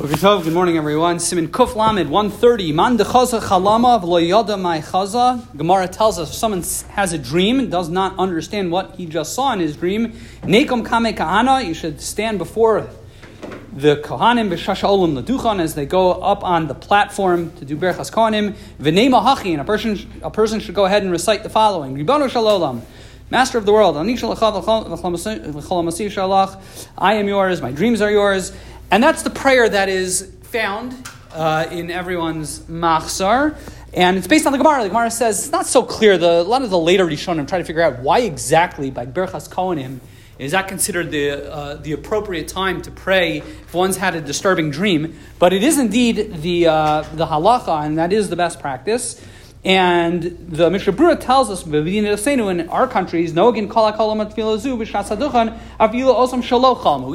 Good morning, everyone. Siman Kuf Lamed 130. Man dechaza chalama v'lo yada my chaza. Gemara tells us if someone has a dream and does not understand what he just saw in his dream, nekom kame kahana, you should stand before the kohanim b'shasha olam laduchan as they go up on the platform to do berachas kohanim. V'nema hachi, and a person, a person should go ahead and recite the following. Ribbino Shel Olam. Master of the world, I am yours, my dreams are yours. And that's the prayer that is found uh, in everyone's machzor. And it's based on the Gemara. The Gemara says it's not so clear. The, a lot of the later Rishonim try to figure out why exactly by Berchas Kohanim is that considered the, uh, the appropriate time to pray if one's had a disturbing dream. But it is indeed the, uh, the halacha, and that is the best practice. And the Mishnah Berurah tells us in our countries, no again,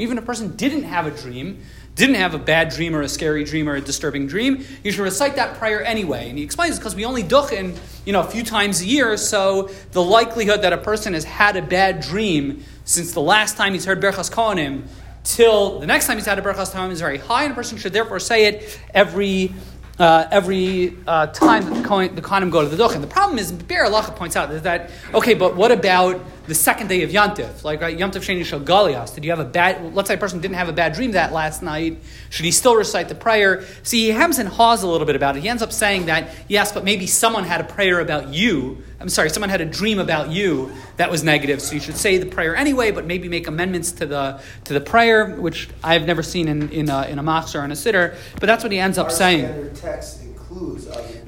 even a person didn't have a dream, didn't have a bad dream or a scary dream or a disturbing dream, you should recite that prayer anyway. And he explains because we only duchen, you know, a few times a year, so the likelihood that a person has had a bad dream since the last time he's heard Berchas Kohanim till the next time he's had a Berchas Kohanim is very high, and a person should therefore say it every uh, every uh, time that the Kohen, the go to the Duchen. The problem is, Biur Halacha points out is that, okay, but what about the second day of Yantif? Like, right, Yantif Sheni Shel Galuyos. Did you have a bad, let's say a person didn't have a bad dream that last night. Should he still recite the prayer? See, he hems and haws a little bit about it. He ends up saying that, yes, but maybe someone had a prayer about you. I'm sorry, someone had a dream about you that was negative, so you should say the prayer anyway, but maybe make amendments to the to the prayer, which I've never seen in, in a, in a or in a siddur. But that's what he ends up Our saying. text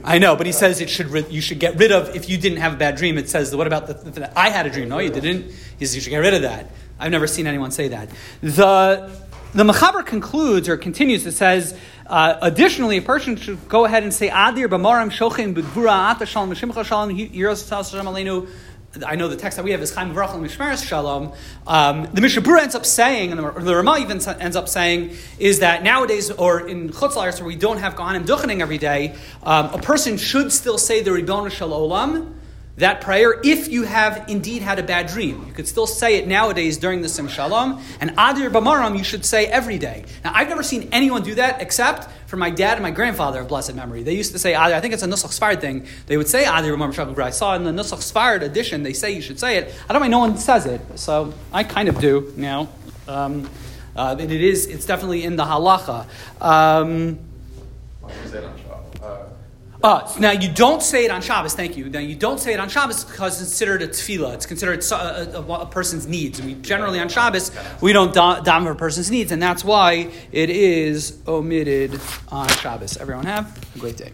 I know, but he says it should ri- you should get rid of if you didn't have a bad dream. It says what about the, the, the I had a dream? No, you didn't. He says you should get rid of that. I've never seen anyone say that. The the Mechaber concludes or continues. It says uh, additionally, a person should go ahead and say Adir b'maram shochin b'gvura ata shalom shalom. I know the text that we have is Chaim V'rachel Mishmeres Shalom. Um, the Mishnah ends up saying, and the, the Ramah even ends up saying, is that nowadays, or in Chutz La'aretz, where we don't have Kohanim Duchening every day, um, a person should still say the Ribbon Shalom, that prayer, if you have indeed had a bad dream. You could still say it nowadays during the Sim Shalom, and Adir Bamaram you should say every day. Now, I've never seen anyone do that except for my dad and my grandfather of blessed memory. They used to say Adir, I think it's a Nusach Sfard thing. They would say Adir Bamaram Shakal I saw in the Nusach Sfard edition, they say you should say it. I don't know, no one says it, so I kind of do now. Um, uh, it is, it's definitely in the halacha. Um, Why do you say it on Shabbat? Uh, now you don't say it on Shabbos. Thank you. Now you don't say it on Shabbos because it's considered a tefillah. It's considered a, a, a person's needs. And we generally on Shabbos we don't dam for a person's needs, and that's why it is omitted on Shabbos. Everyone have a great day.